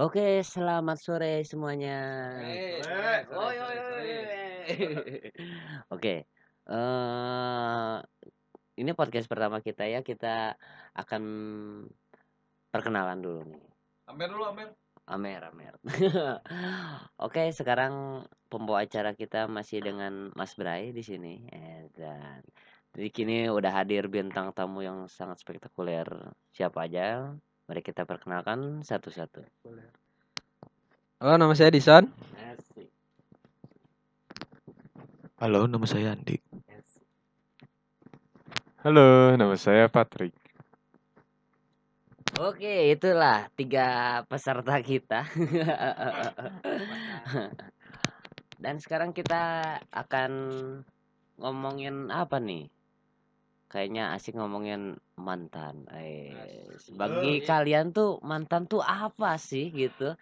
Oke, selamat sore semuanya. Sore, sore, sore. Oke, ini podcast pertama kita ya, kita akan perkenalan dulu nih. Amer dulu, Amer. Amer, Amer. Oke, sekarang pembawa acara kita masih dengan Mas Bray di sini, eh, dan di kini udah hadir bintang tamu yang sangat spektakuler. Siapa aja? Mari kita perkenalkan satu-satu. Halo, nama saya Dison. Asik, Halo, nama saya Andi. asik. Halo, nama saya Patrick. Oke, itulah tiga peserta kita. Dan sekarang kita akan ngomongin apa nih? Kayaknya asik ngomongin mantan. Eh, bagi Asik. kalian tuh mantan tuh apa sih gitu?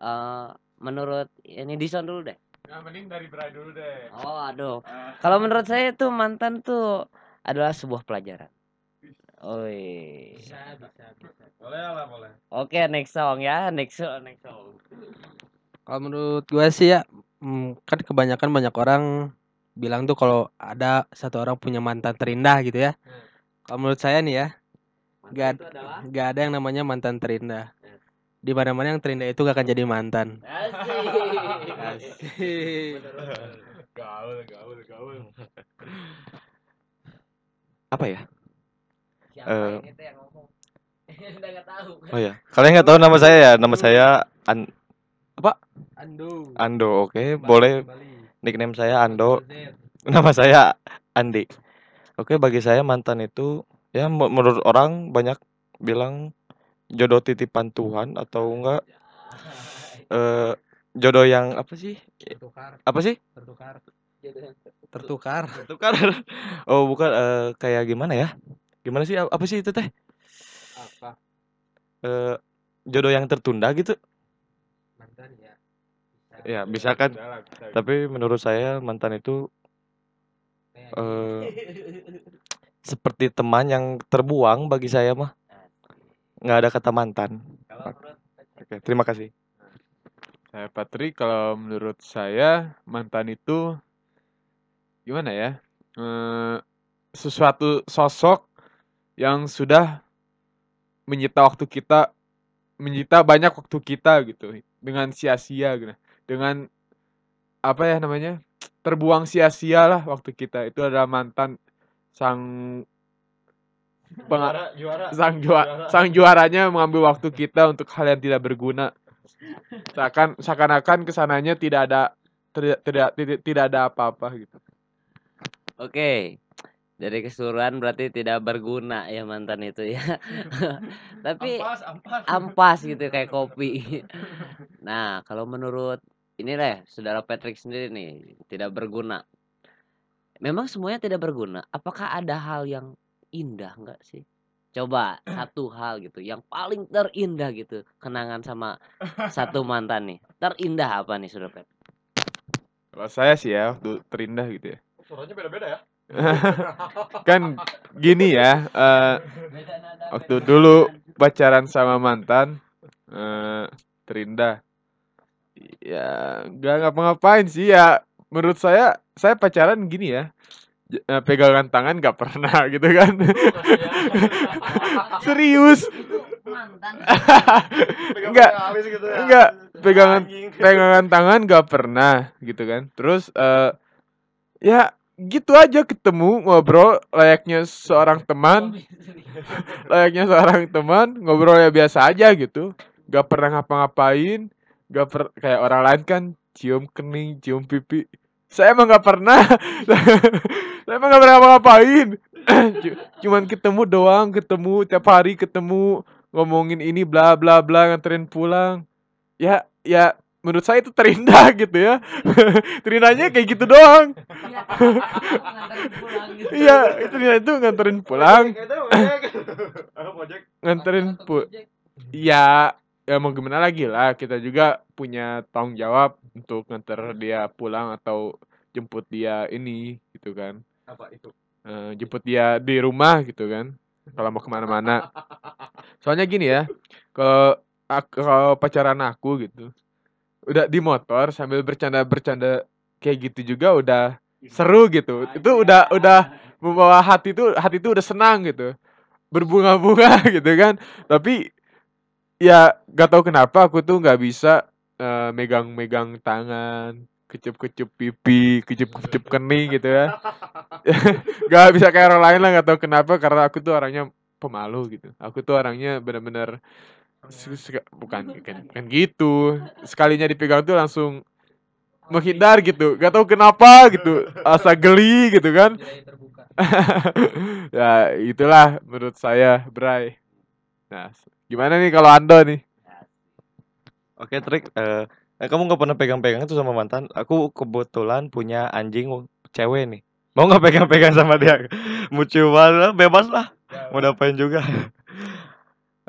Eh, menurut ini Dison dulu deh. Yang mending dari Bray dulu deh. Oh, aduh. Kalau menurut saya tuh mantan tuh adalah sebuah pelajaran. Oi. Bisa, bisa, bisa. Boleh lah, boleh. Oke, next song ya, next song, next song. Kalau menurut gue sih ya, mm, kan kebanyakan banyak orang bilang tuh kalau ada satu orang punya mantan terindah gitu ya. Kalau menurut saya nih ya, Mantan Gak- adalah gak ada yang namanya mantan terindah. Yes. Di mana-mana yang terindah itu gak akan jadi mantan. asik. Asik. Gaul, gaul, gaul. Apa ya? Siapa yang itu yang ngomong? Udah gak tahu. Oh ya, kalian nggak tahu nama saya ya? Nama saya An Ando. Ando, oke, Kembali, boleh. kembali. Nickname saya Ando, Z. nama saya Andi. Oke, bagi saya mantan itu ya me- menurut orang banyak bilang jodoh titipan Tuhan atau enggak eh jodoh yang apa sih? Tertukar, Apa sih? tertukar. Tertukar. Tukar. Oh, bukan eh, kayak gimana ya? Gimana sih apa sih itu teh? Apa? Eh jodoh yang tertunda gitu. Ya. Bisa kan? Tapi menurut saya mantan itu eh seperti teman yang terbuang bagi saya mah. Nggak ada kata mantan. Oke, terima kasih. Saya Patrick, kalau menurut saya mantan itu gimana ya? Eh, sesuatu sosok yang sudah menyita waktu kita, menyita banyak waktu kita gitu, dengan sia-sia gitu. Dengan apa ya namanya? Terbuang sia-sia lah waktu kita. Itu adalah mantan sang Juara, juara. sang juara sang juaranya mengambil waktu kita untuk hal yang tidak berguna seakan seakan-akan ke sananya tidak ada tidak tidak tidak, tidak ada apa-apa gitu Oke. Dari keseluruhan berarti tidak berguna ya mantan itu ya. Tapi Ampas, ampas. ampas gitu kayak kopi. Nah, kalau menurut ini deh, saudara Patrick sendiri nih, tidak berguna. Memang semuanya tidak berguna. Apakah ada hal yang indah enggak sih? Coba satu hal gitu, yang paling terindah gitu, kenangan sama satu mantan nih. Terindah apa nih, saudara Patrick? kalau saya sih ya waktu terindah gitu ya Suaranya beda-beda ya. kan gini ya eh, waktu dulu pacaran sama mantan eh, terindah ya nggak ngapa-ngapain sih ya. Menurut saya saya pacaran gini ya. Eh, pegangan tangan nggak pernah gitu kan. Serius. Mantan. Enggak, habis gitu ya. enggak, pegangan pegangan tangan nggak pernah gitu kan. Terus eh ya gitu aja ketemu ngobrol. Layaknya seorang teman. Layaknya seorang teman ngobrol ya biasa aja gitu. Nggak pernah ngapa-ngapain nggak per kayak orang lain kan cium kening cium pipi. Saya emang nggak pernah. Saya emang nggak pernah ngapa-ngapain. Cu- cuman ketemu doang ketemu tiap hari ketemu ngomongin ini bla bla bla nganterin pulang. Ya ya menurut saya itu terindah gitu ya. Terindahnya kayak gitu doang. Iya itu itu nganterin pulang. Nganterin pu ya ya mau gimana lagi lah. Kita juga punya tanggung jawab untuk nganter dia pulang atau jemput dia ini gitu kan. Apa itu? Eh, jemput dia di rumah gitu kan. Kalau mau ke mana-mana. Soalnya gini ya kalau kalau pacaran aku gitu udah di motor sambil bercanda-bercanda kayak gitu juga udah seru gitu. Itu udah udah membawa hati tuh hati tuh udah senang gitu. Berbunga-bunga gitu kan. Tapi ya gak tahu kenapa aku tuh nggak bisa eh, megang-megang tangan kecup-kecup pipi kecup-kecup kening gitu ya. Gak bisa kayak orang lain lah gak tahu kenapa karena aku tuh orangnya pemalu gitu. Aku tuh orangnya bener-bener suka- bukan bukan, bukan gitu. Sekalinya dipegang tuh langsung menghindar gitu. Gak tahu kenapa gitu asa geli gitu kan. Ya itulah menurut saya Bray. Nah gimana nih kalau Ando nih Oke, trik. Eh, eh, kamu nggak pernah pegang-pegang itu sama mantan? Aku kebetulan punya anjing cewek nih. Mau nggak pegang-pegang sama dia? Mau ciuman lah, bebas lah. Mau ngapain juga.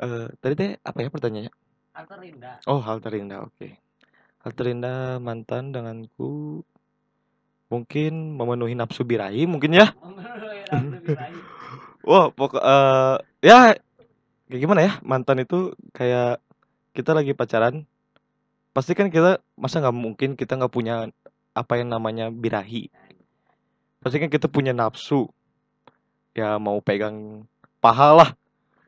Eh, tadi teh apa ya pertanyaannya? Hal terindah. Oh, hal terindah. Oke. Hal terindah mantan denganku mungkin memenuhi nafsu birahi mungkin ya. Wah, pokok eh ya kayak gimana ya? Mantan itu kayak kita lagi pacaran, pasti kan kita masa nggak mungkin kita nggak punya apa yang namanya birahi. Pasti kan kita punya nafsu. Ya mau pegang paha lah,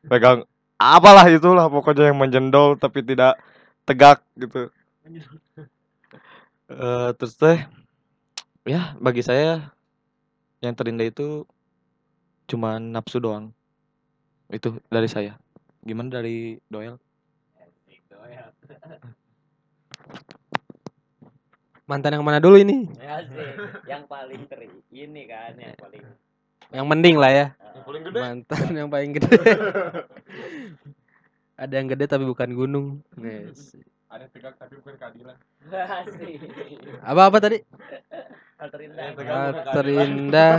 pegang apalah itulah pokoknya yang menjendol tapi tidak tegak gitu. Eh terus teh ya bagi saya yang terindah itu cuma nafsu doang. Itu dari saya. Gimana dari Doel? Mantan yang mana dulu ini? Ya sih, yang paling teri ini kan yang paling Yang mending lah ya. Yang paling gede. Mantan yang paling gede. Ada yang gede tapi bukan gunung. Yes. Ada tegak tapi bukan keadilan. Apa apa tadi? Hal terindah. Ah, terindah.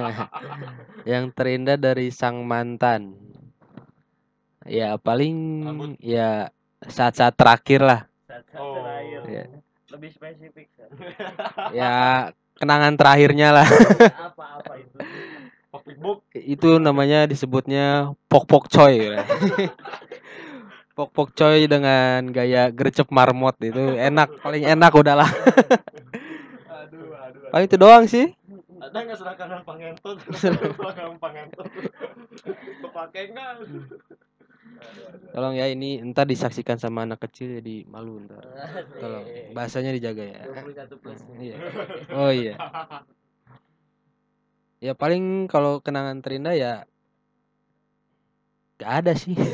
yang terindah dari sang mantan. Ya paling Rambut. ya saat-saat terakhir lah. Saat-saat Oh. terakhir. Ya. Lebih spesifik. Sar. Ya kenangan terakhirnya lah. Apa-apa itu. Book. Itu namanya disebutnya pok-pok coy. pok-pok coy dengan gaya gercep marmot itu enak, paling enak udahlah. Aduh, aduh. Paling itu doang sih. Ada nggak serakanan pangentot? Serakanan pangentot. Kepake nggak? Tolong ya ini entar disaksikan sama anak kecil jadi malu ntar. Tolong bahasanya dijaga ya. 21 plus. Iya. Oh iya. Ya paling kalau kenangan terindah ya gak ada sih.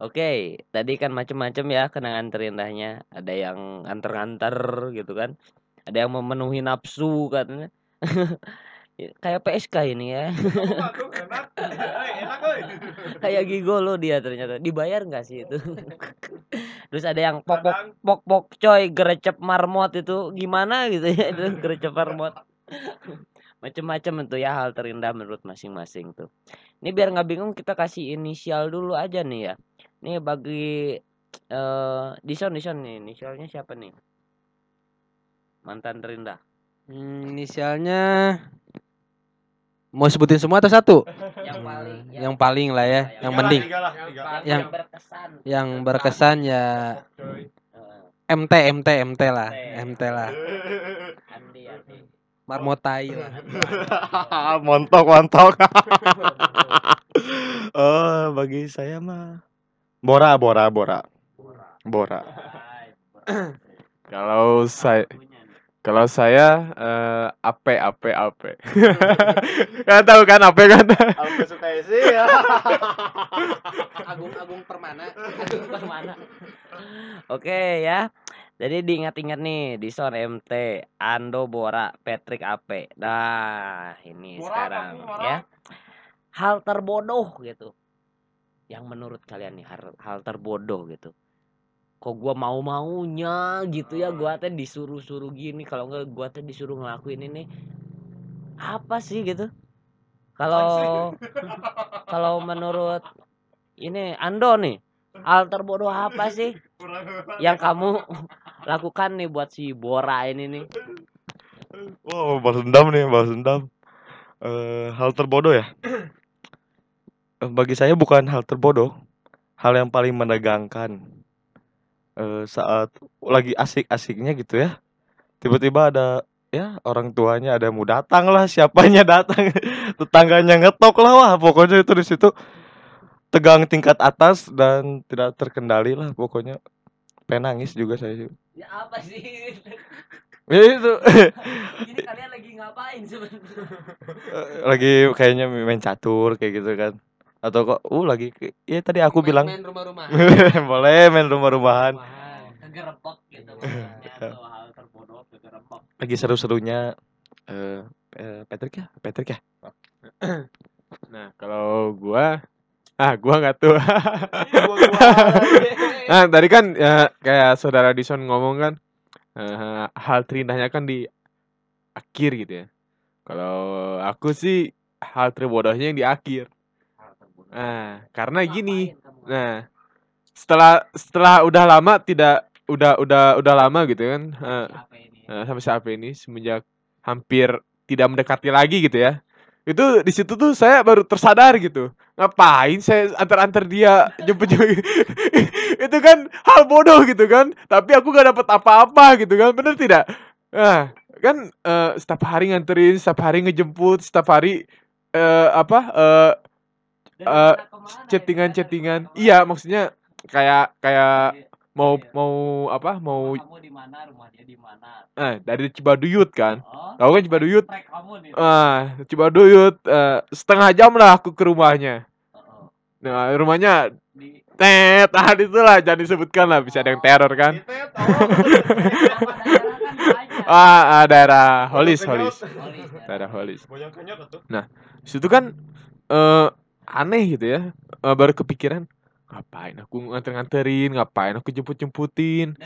Oke, tadi kan macam-macam ya kenangan terindahnya. Ada yang anter-anter gitu kan. Ada yang memenuhi nafsu katanya. Ya, Kayak PSK ini ya. Enak. Eh, Enak. Kayak gigolo dia ternyata. Dibayar nggak sih itu? Terus ada yang pok pok pok pok coy gerecep marmot itu gimana gitu ya itu gerecep marmot. Macem-macem itu ya hal terindah menurut masing-masing tuh. Ini biar nggak bingung kita kasih inisial dulu aja nih ya. Nih bagi eh Dison Dison nih inisialnya siapa nih? Mantan terindah. Hmm, inisialnya mau sebutin semua atau satu? Yang paling Yang paling lah ya, yang lah, mending. tiga lah, tiga. paling yang- yang berkesan. Yang berkesan ya MT MT MT lah, MT lah. Andi Andi. Marmotai lah. montok montok. oh, bagi saya mah Bora Bora Bora. Bora. kalau saya kalau saya eh, ape ape ape kan tahu kan ape kan Apa suka sih ya? Agung-agung Permana. mana? Oke ya. Jadi diingat-ingat nih di Son MT, Ando Bora, Patrick Ape. Nah, ini Bora sekarang Bora? ya. Hal terbodoh gitu. Yang menurut kalian nih hal, hal terbodoh gitu. Kok gua mau-maunya gitu ya gua teh disuruh-suruh gini kalau enggak gua teh disuruh ngelakuin ini. Apa sih gitu? Kalau kalau menurut ini Ando nih, hal terbodoh apa sih yang kamu lakukan nih buat si Bora ini nih? Wow, balas dendam nih, balas dendam. Eh, hal terbodoh ya. bagi saya bukan hal terbodoh, hal yang paling menegangkan. Eee, saat lagi asik-asiknya gitu ya, tiba-tiba ada ya orang tuanya ada yang mau datang lah, siapanya datang, tetangganya ngetok lah, wah pokoknya itu di situ tegang tingkat atas dan tidak terkendali lah pokoknya. Pengen nangis juga saya sih. Ya apa sih? Ya itu. Ini kalian lagi ngapain sebenarnya? Eee, lagi kayaknya main catur kayak gitu kan. Atau kok uh lagi ke ya tadi aku bilang Main rumah-rumahan. boleh main rumah-rumahan. Kegerepek gitu hal terbodoh kegerepek. Lagi seru-serunya eee, eee, Patrick ya? Patrick ya? Nah, kalau gua ah gua nggak tuh. Nah, tadi kan ya kayak saudara Dison ngomong kan eh, hal terindahnya kan di akhir gitu ya. Kalau aku sih hal terbodohnya yang di akhir. Nah, karena gini. Nah, setelah setelah udah lama tidak udah udah udah lama gitu kan. eh, Apa ini? eh, sampai saat ini semenjak hampir tidak mendekati lagi gitu ya. Itu di situ tuh saya baru tersadar gitu. Ngapain saya antar-antar dia jemput-jemput. itu kan hal bodoh gitu kan. Tapi aku gak dapat apa-apa gitu kan. Bener tidak? Nah, kan eh, setiap hari nganterin, setiap hari ngejemput, setiap hari eh apa eh Eh, ya? chattingan-chattingan. Iya, maksudnya kayak kayak Iya, mau iya. mau apa? Mau kamu di mana, rumah dia di mana. eh dari Cibaduyut kan. Oh, Tahu kan Cibaduyut? trek kamu nih. Ah, Cibaduyut eh, setengah jam lah aku ke rumahnya. Oh, Nah, rumahnya di tet, ah itulah jangan disebutkan lah bisa ada yang teror kan. Oh. kan. Ah, ah, daerah Holis. Holis. Holis. Daerah Holis. Tuh. Situ kan eh aneh gitu ya. Eh, baru kepikiran ngapain aku nganter-nganterin, ngapain aku jemput-jemputin,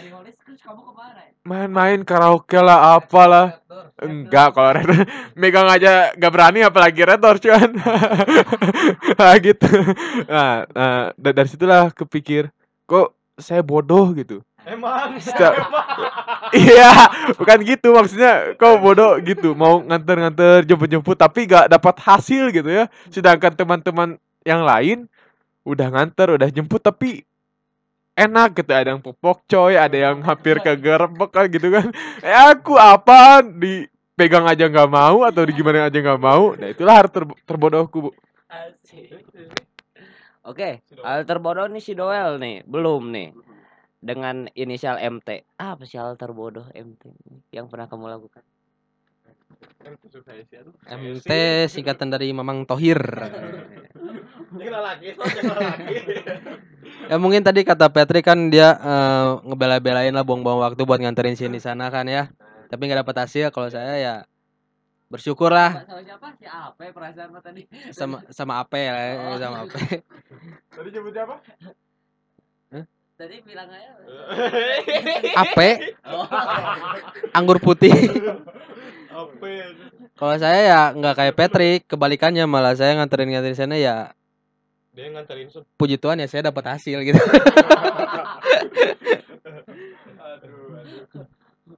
main-main karaoke lah apalah. Enggak, kalau Red megang aja gak berani apalagi Red cuman. nah, gitu. Nah, nah, da- dari situlah kepikir kok saya bodoh gitu. Emang. Setiap-. Iya, bukan gitu maksudnya kok bodoh gitu, mau nganter-nganter jemput-jemput tapi gak dapat hasil gitu ya. Sedangkan teman-teman yang lain udah nganter, udah jemput tapi enak gitu ada yang popok coy, ada yang hampir kegerebek kan gitu kan. Eh aku apa dipegang aja nggak mau atau di gimana aja nggak mau. Nah itulah hal ter- terbodohku. Bu. Asik. Oke, hal terbodoh nih si Doel nih, belum nih. Dengan inisial MT. Apa sih hal terbodoh MT yang pernah kamu lakukan? MT singkatan dari Mamang Tohir. Ya mungkin tadi kata Patrick kan dia eh, ngebela-belain lah buang-buang waktu buat nganterin sini sana kan ya. Tapi nggak dapat hasil kalau saya ya bersyukur lah Sama siapa? Si Ape perasaan tadi. sama sama Ape lah ya, sama Ape. Tadi nyebutnya apa? Tadi bilang aja. Ape Oh. anggur putih. Ya? Kalau saya ya nggak kayak Patrick, kebalikannya malah saya nganterin nganterin sana ya Dia nganterin sun. puji Tuhan ya saya dapat hasil gitu. Aduh, aduh.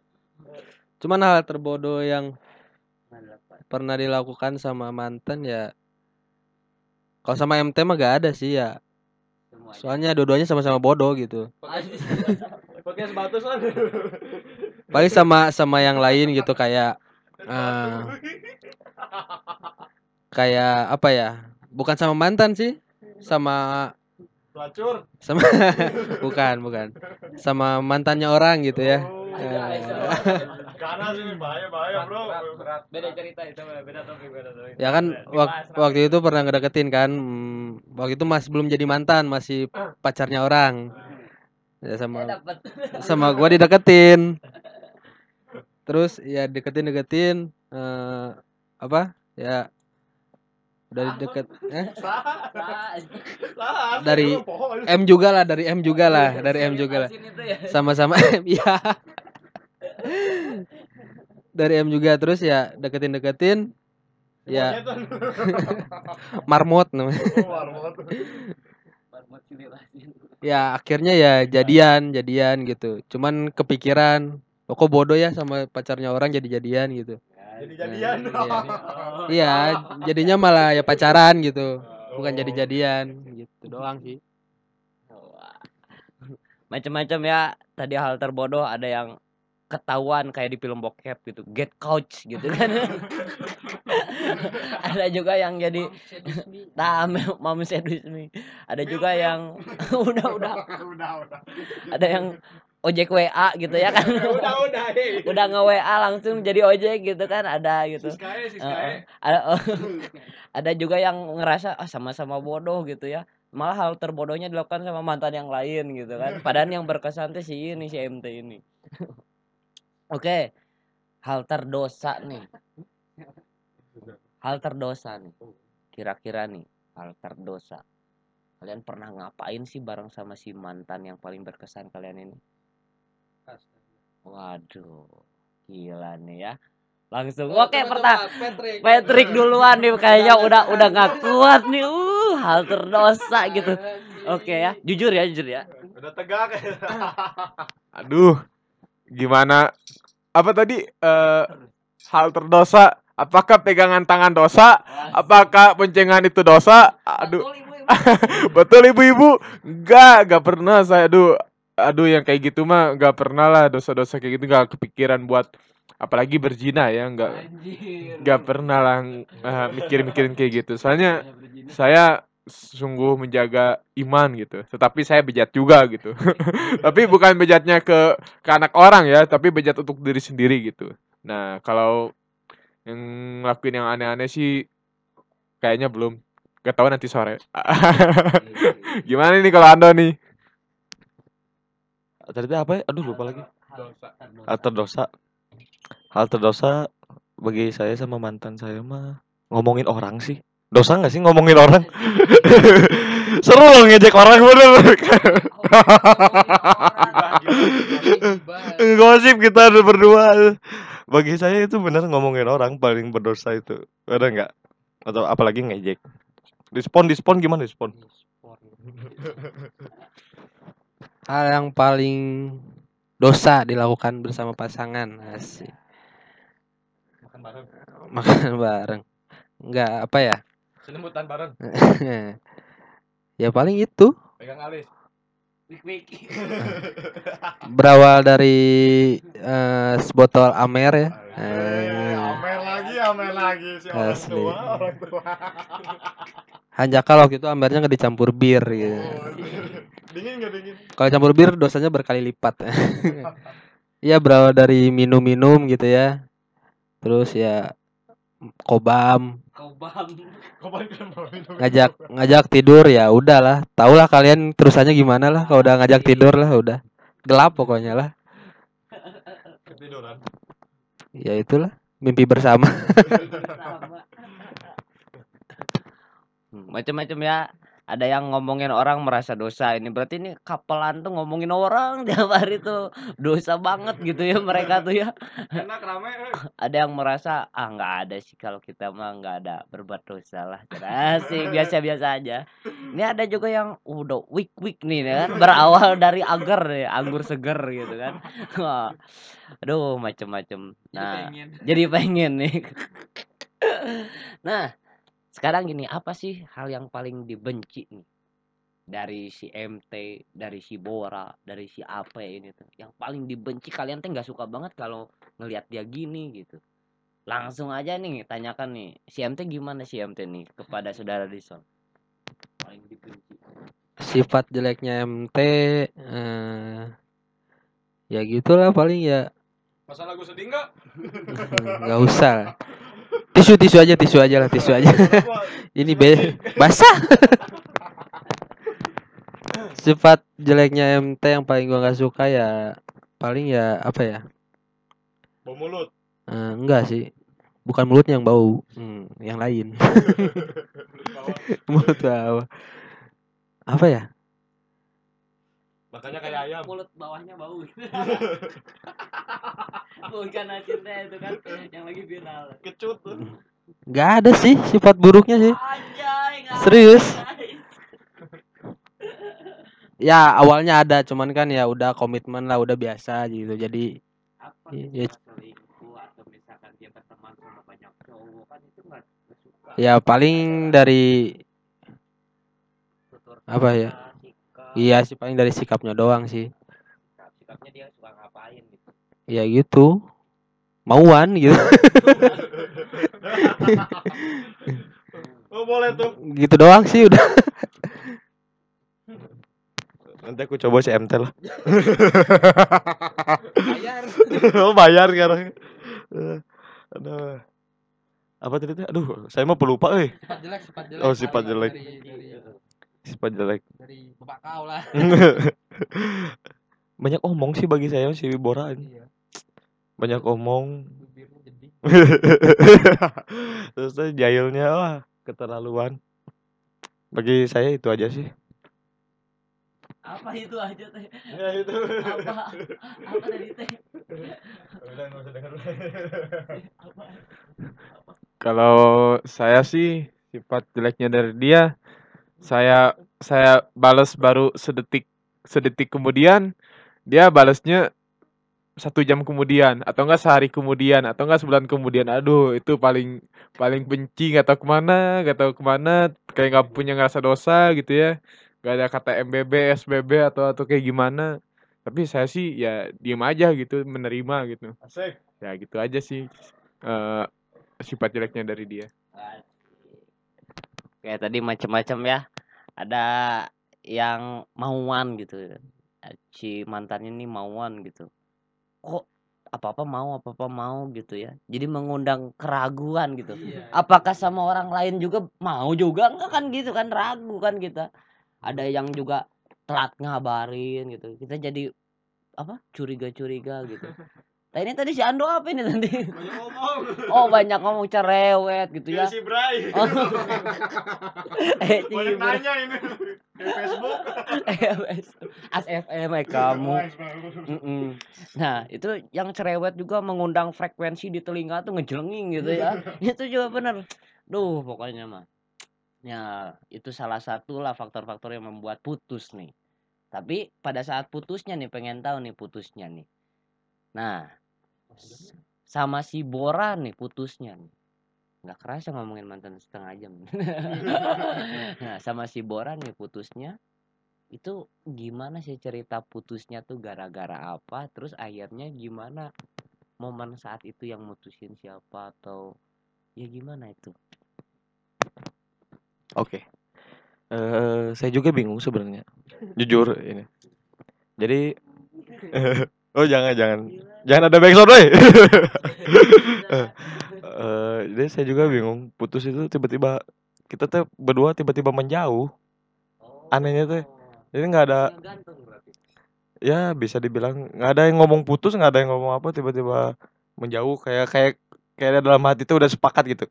Cuman hal terbodoh yang pernah dilakukan sama mantan ya kalau sama MT mah gak ada sih ya. Semuanya. Soalnya dua-duanya sama-sama bodoh gitu. Pakai sepatu. Paling sama sama yang lain gitu kayak eh, kayak apa ya? Bukan sama mantan sih. Sama Pelacur. sama bukan, bukan. Sama mantannya orang gitu ya. Oh, Eh. Karena sih bahaya bahaya bro. Beda cerita itu, beda topik, beda topik. Ya kan wak- waktu itu pernah ngedeketin kan. hmm, waktu itu masih belum jadi mantan, masih pacarnya orang. Ya sama sama gua dideketin. Terus ya deketin deketin eh apa? Ya dari deket eh Dari M juga lah, dari M juga lah, dari M juga lah. Ya. Sama-sama M ya. Dari M juga terus ya deketin-deketin ya marmot namanya. Marmot sini lah. Ya akhirnya ya jadian, jadian gitu. Cuman kepikiran, oh, kok bodoh ya sama pacarnya orang jadi jadian gitu. Jadi jadian. Nah, iya. Iya, jadinya malah ya pacaran gitu. bukan Oh. jadi-jadian gitu doang sih. Macam-macam ya. Tadi hal terbodoh ada yang ketahuan kayak di film bokep gitu. Get couch gitu kan. ada juga yang jadi nah mom seduce me. Ada juga yang udah udah udah udah ada yang ojek WA gitu ya kan. udah udah hei. udah nge WA langsung jadi ojek gitu kan ada gitu. Siskae siskae ada ada juga yang ngerasa ah sama-sama bodoh gitu ya malah hal terbodohnya dilakukan sama mantan yang lain gitu kan padahal yang berkesan tuh si ini si MT ini oke hal terdosa nih. Hal terdosa nih kira-kira nih hal terdosa. Kalian pernah ngapain sih bareng sama si mantan yang paling berkesan kalian ini? Waduh gila nih ya. Langsung oke pertama Patrick. Patrick duluan nih kayaknya udah udah nggak kuat nih. Uh hal terdosa gitu. Oke ya jujur ya jujur ya. Udah tegak Aduh, gimana? Apa tadi? eh hal terdosa? Apakah pegangan tangan dosa? Apakah boncengan itu dosa? Aduh, betul ibu-ibu? Enggak, enggak pernah saya. Aduh, aduh yang kayak gitu mah enggak pernah lah dosa-dosa kayak gitu enggak kepikiran buat apalagi berzina ya enggak enggak pernah lah eh, mikir-mikirin kayak gitu. Soalnya saya sungguh menjaga iman gitu. Tetapi saya bejat juga gitu. tapi bukan bejatnya ke ke anak orang ya, tapi bejat untuk diri sendiri gitu. Nah, kalau yang ngelakuin yang aneh-aneh sih kayaknya belum. Gak tahu nanti sore. Gimana nih kalau Ando nih? Tadi apa ya? Aduh lupa lagi. Dosa. Hal terdosa. Hal terdosa bagi saya sama mantan saya mah ngomongin orang sih. Dosa nggak sih ngomongin orang? Seru loh ngejek orang bener. Gosip kita berdua. Bagi saya itu bener ngomongin orang paling berdosa itu. Ada nggak? Atau apalagi ngejek. Dispon dispon gimana dispon? hal yang paling dosa dilakukan bersama pasangan asik makan bareng makan bareng nggak apa ya senemutan bareng ya paling itu pegang alis berawal dari eh, sebotol amer ya Eh, Eh, Amer lagi, Amer lagi si orang Asli. tua, orang tua. Hanjakal waktu itu amernya nggak dicampur bir gitu. dingin nggak dingin? Kalau campur bir dosanya berkali lipat. Iya berawal dari minum-minum gitu ya. Terus ya kobam, Kan minum? ngajak ngajak tidur ya udahlah. Tahulah kalian terusannya gimana lah kalau udah ngajak tidur lah udah. Gelap pokoknya lah. Ketiduran. Ya itulah mimpi bersama. Hmm, macam-macam ya ada yang ngomongin orang merasa dosa ini berarti ini kapelan tuh ngomongin orang tiap hari tuh. Dosa banget gitu ya mereka tuh ya. Enak rame. eh. ada yang merasa ah nggak ada sih kalau kita mah nggak ada berbuat dosa lah sih biasa-biasa aja. Ini ada juga yang udah week week nih ya kan berawal dari agar ya anggur seger gitu kan. Wah, aduh macem-macem. Nah jadi pengen nih. Nah sekarang gini apa sih hal yang paling dibenci nih? Dari si MT dari si Bora dari si apa ini tuh. Yang paling dibenci kalian tuh nggak suka banget kalau ngelihat dia gini gitu. Langsung aja nih tanyakan nih si MT gimana si MT nih kepada saudara Dison? Paling dibenci. Sifat jeleknya MT eh, ya gitulah paling ya. Masa lagu sedih nggak? nggak usah. Tisu tisu aja tisu aja lah tisu aja. Ini be basah. Sifat jeleknya MT yang paling gua nggak suka ya paling ya apa ya? Bau mulut. Eh, enggak sih. Bukan mulutnya yang bau Hmm, yang lain. Mulut bau. Apa ya Makanya kayak ayam. mulut bawahnya bau bukan akhirnya itu kan yang lagi viral Kecut tuh. nggak ada sih sifat buruknya sih Anjay, Serius? guys. ya awalnya ada cuman kan ya udah komitmen lah udah biasa gitu jadi apa selingkuh atau misalkan dia berteman sama banyak cowok kan itu nggak nggak suka ya paling dari apa ya iya sih paling dari sikapnya doang sih sikap- sikapnya dia suka ngapain gitu ya gitu mauan gitu oh boleh tuh gitu doang sih udah Nanti aku coba si MT lah. bayar oh bayar sekarang. Eh, Aduh. Apa tadi? Aduh, saya mah pelupa euy. sifat jelek sifat jelek Oh, sifat jelek. dari dari Sifat jelek. dari bapak kau lah Banyak omong sih bagi saya si Bora ini. iya Banyak omong. Terus tuh jahilnya wah keterlaluan. Bagi saya itu aja sih. apa itu aja teh ya itu apa apa tadi teh udah nggak usah denger apa Kalau saya sih sifat jeleknya dari dia, saya saya balas baru sedetik sedetik kemudian, dia balasnya satu jam kemudian atau enggak sehari kemudian atau enggak sebulan kemudian. Aduh itu paling paling benci nggak tahu ke mana, nggak tahu ke mana, kayak nggak punya ngerasa dosa gitu ya. Gak ada kata MBB, SBB atau atau kayak gimana. Tapi saya sih ya diem aja gitu, menerima gitu. asik Ya gitu aja sih eh sifat jeleknya dari dia. Kayak tadi macam-macam ya. Ada yang mauan gitu. Si mantannya nih mauan gitu. Kok apa apa mau apa apa mau gitu ya. Jadi mengundang keraguan gitu. Apakah sama orang lain juga mau juga? Enggak kan gitu kan ragu kan kita. Ada yang juga telat ngabarin gitu. Kita jadi apa? Curiga curiga gitu nah ini tadi si Ando apa ini tadi banyak ngomong oh banyak ngomong cerewet gitu ya ya si Bray Oh. eh banyak nanya ini di Facebook As FM eh, kamu. Mm-mm. Nah, itu yang cerewet juga mengundang frekuensi di telinga tuh ngejelenging gitu ya. itu juga bener. Duh, pokoknya mah. Ya, itu salah satu lah faktor-faktor yang membuat putus nih. Tapi pada saat putusnya nih pengen tahu nih putusnya nih. Nah, sama si Bora nih putusnya nih. Nggak kerasa ngomongin mantan setengah jam. nah, sama si Bora nih putusnya itu gimana sih cerita putusnya tuh gara-gara apa terus akhirnya gimana momen saat itu yang mutusin siapa atau ya gimana itu Oke. Eh saya juga bingung sebenarnya. Jujur ini. Jadi Oh jangan jangan. Jangan ada backsound weh. Eh, jadi saya juga bingung. Putus itu tiba-tiba kita tuh berdua tiba-tiba menjauh. Anehnya tuh. Jadi nggak ada ya bisa dibilang nggak ada yang ngomong putus, nggak ada yang ngomong apa tiba-tiba menjauh kayak kayak kayak dalam hati itu udah sepakat gitu.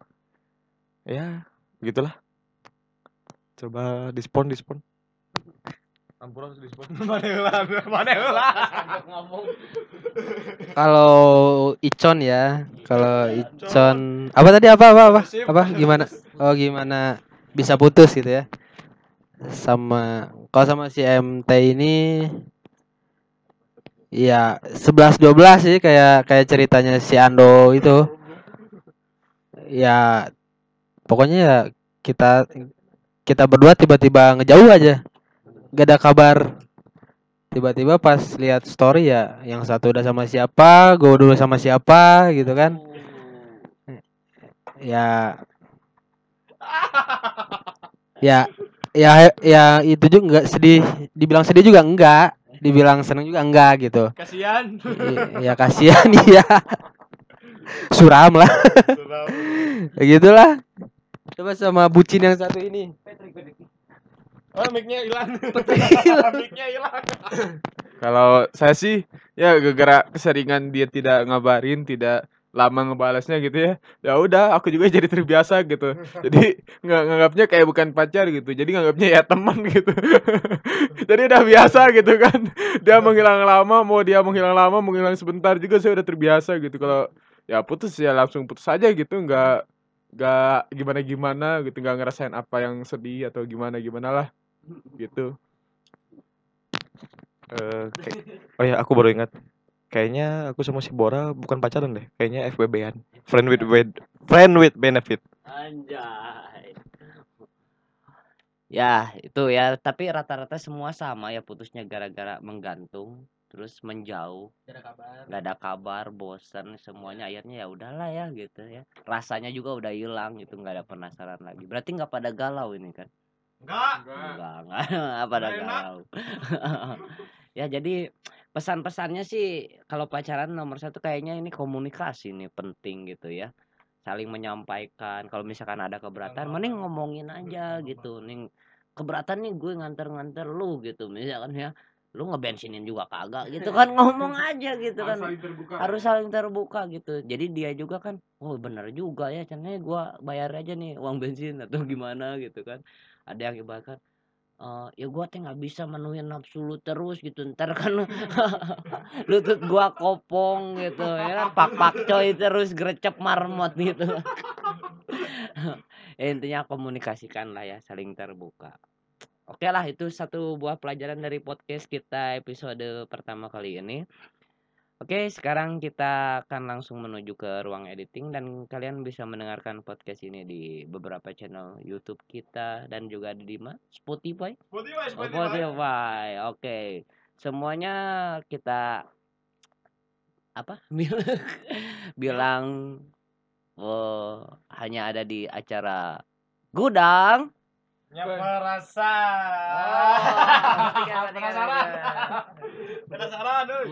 Ya, gitulah. Coba dispon dispon. Dispon. mana yang lain mana yang lain kalau Icon ya kalau Icon. Apa tadi? Apa apa apa? Apa? Gimana? Oh gimana? Bisa putus gitu ya? Sama kalau sama si MT ini ya 11 12 sih kayak kayak ceritanya si Ando itu. Ya pokoknya ya kita kita berdua tiba-tiba ngejauh aja gak ada kabar. Tiba-tiba pas lihat story ya yang satu udah sama siapa gue dulu sama siapa gitu kan. Ya. Ya ya ya itu juga nggak sedih. Dibilang sedih juga enggak dibilang seneng juga enggak gitu. Kasihan. Ya kasihan iya. Suram lah. Ya gitulah coba sama bucin yang satu ini oh mic-nya hilang mic-nya hilang Kalau saya sih ya gara-gara keseringan dia tidak ngabarin, tidak lama ngebalasnya gitu ya. Ya udah, aku juga jadi terbiasa gitu. Jadi nggak nganggapnya kayak bukan pacar gitu. Jadi nganggapnya ya teman gitu. jadi udah biasa gitu kan. Dia menghilang lama, mau dia menghilang lama, menghilang sebentar juga saya udah terbiasa gitu. Kalau ya putus ya langsung putus aja gitu, nggak nggak gimana gimana gitu, nggak ngerasain apa yang sedih atau gimana gimana lah gitu. Eh, kayak- oh ya aku baru ingat. Kayaknya aku sama si Bora bukan pacaran deh. Kayaknya FBB-an. Friend with with friend with benefit. anjay Ya, itu ya, tapi rata-rata semua sama ya putusnya gara-gara menggantung, terus menjauh, Tidak ada kabar. nggak ada kabar, bosen semuanya akhirnya ya udahlah ya gitu ya. Rasanya juga udah hilang gitu, nggak ada penasaran lagi. Berarti nggak pada galau ini kan? Enggak. Enggak, enggak Nggak enak. galau. ya jadi pesan-pesannya sih kalau pacaran nomor satu kayaknya ini komunikasi nih penting gitu ya. Saling menyampaikan. Kalau misalkan ada keberatan, mending ngomongin aja gitu. Nih keberatan nih gue nganter-nganter lu gitu misalkan ya. Lu ngebensinin juga kagak gitu kan ngomong aja gitu kan Harus saling terbuka. harus saling terbuka gitu jadi dia juga kan oh bener juga ya caranya gua bayar aja nih uang bensin atau gimana gitu kan ada yang ibaratkan "Eh, ya gua teh nggak bisa menuhin nafsu lu terus gitu. Ntar kan lutut gua kopong gitu ya kan. Pak pak coy terus grecep marmot gitu. Ya, intinya komunikasikan lah ya saling terbuka. Oke lah itu satu buah pelajaran dari podcast kita episode pertama kali ini. Oke, sekarang kita akan langsung menuju ke ruang editing dan kalian bisa mendengarkan podcast ini di beberapa channel YouTube kita dan juga di mana? Spotify. Spotify, Oh, Spotify. Spotify. Oke. Semuanya kita apa? bilang oh, hanya ada di acara Gudang. Nyapa rasa. Oh, Penasaran. Penasaran, Dul.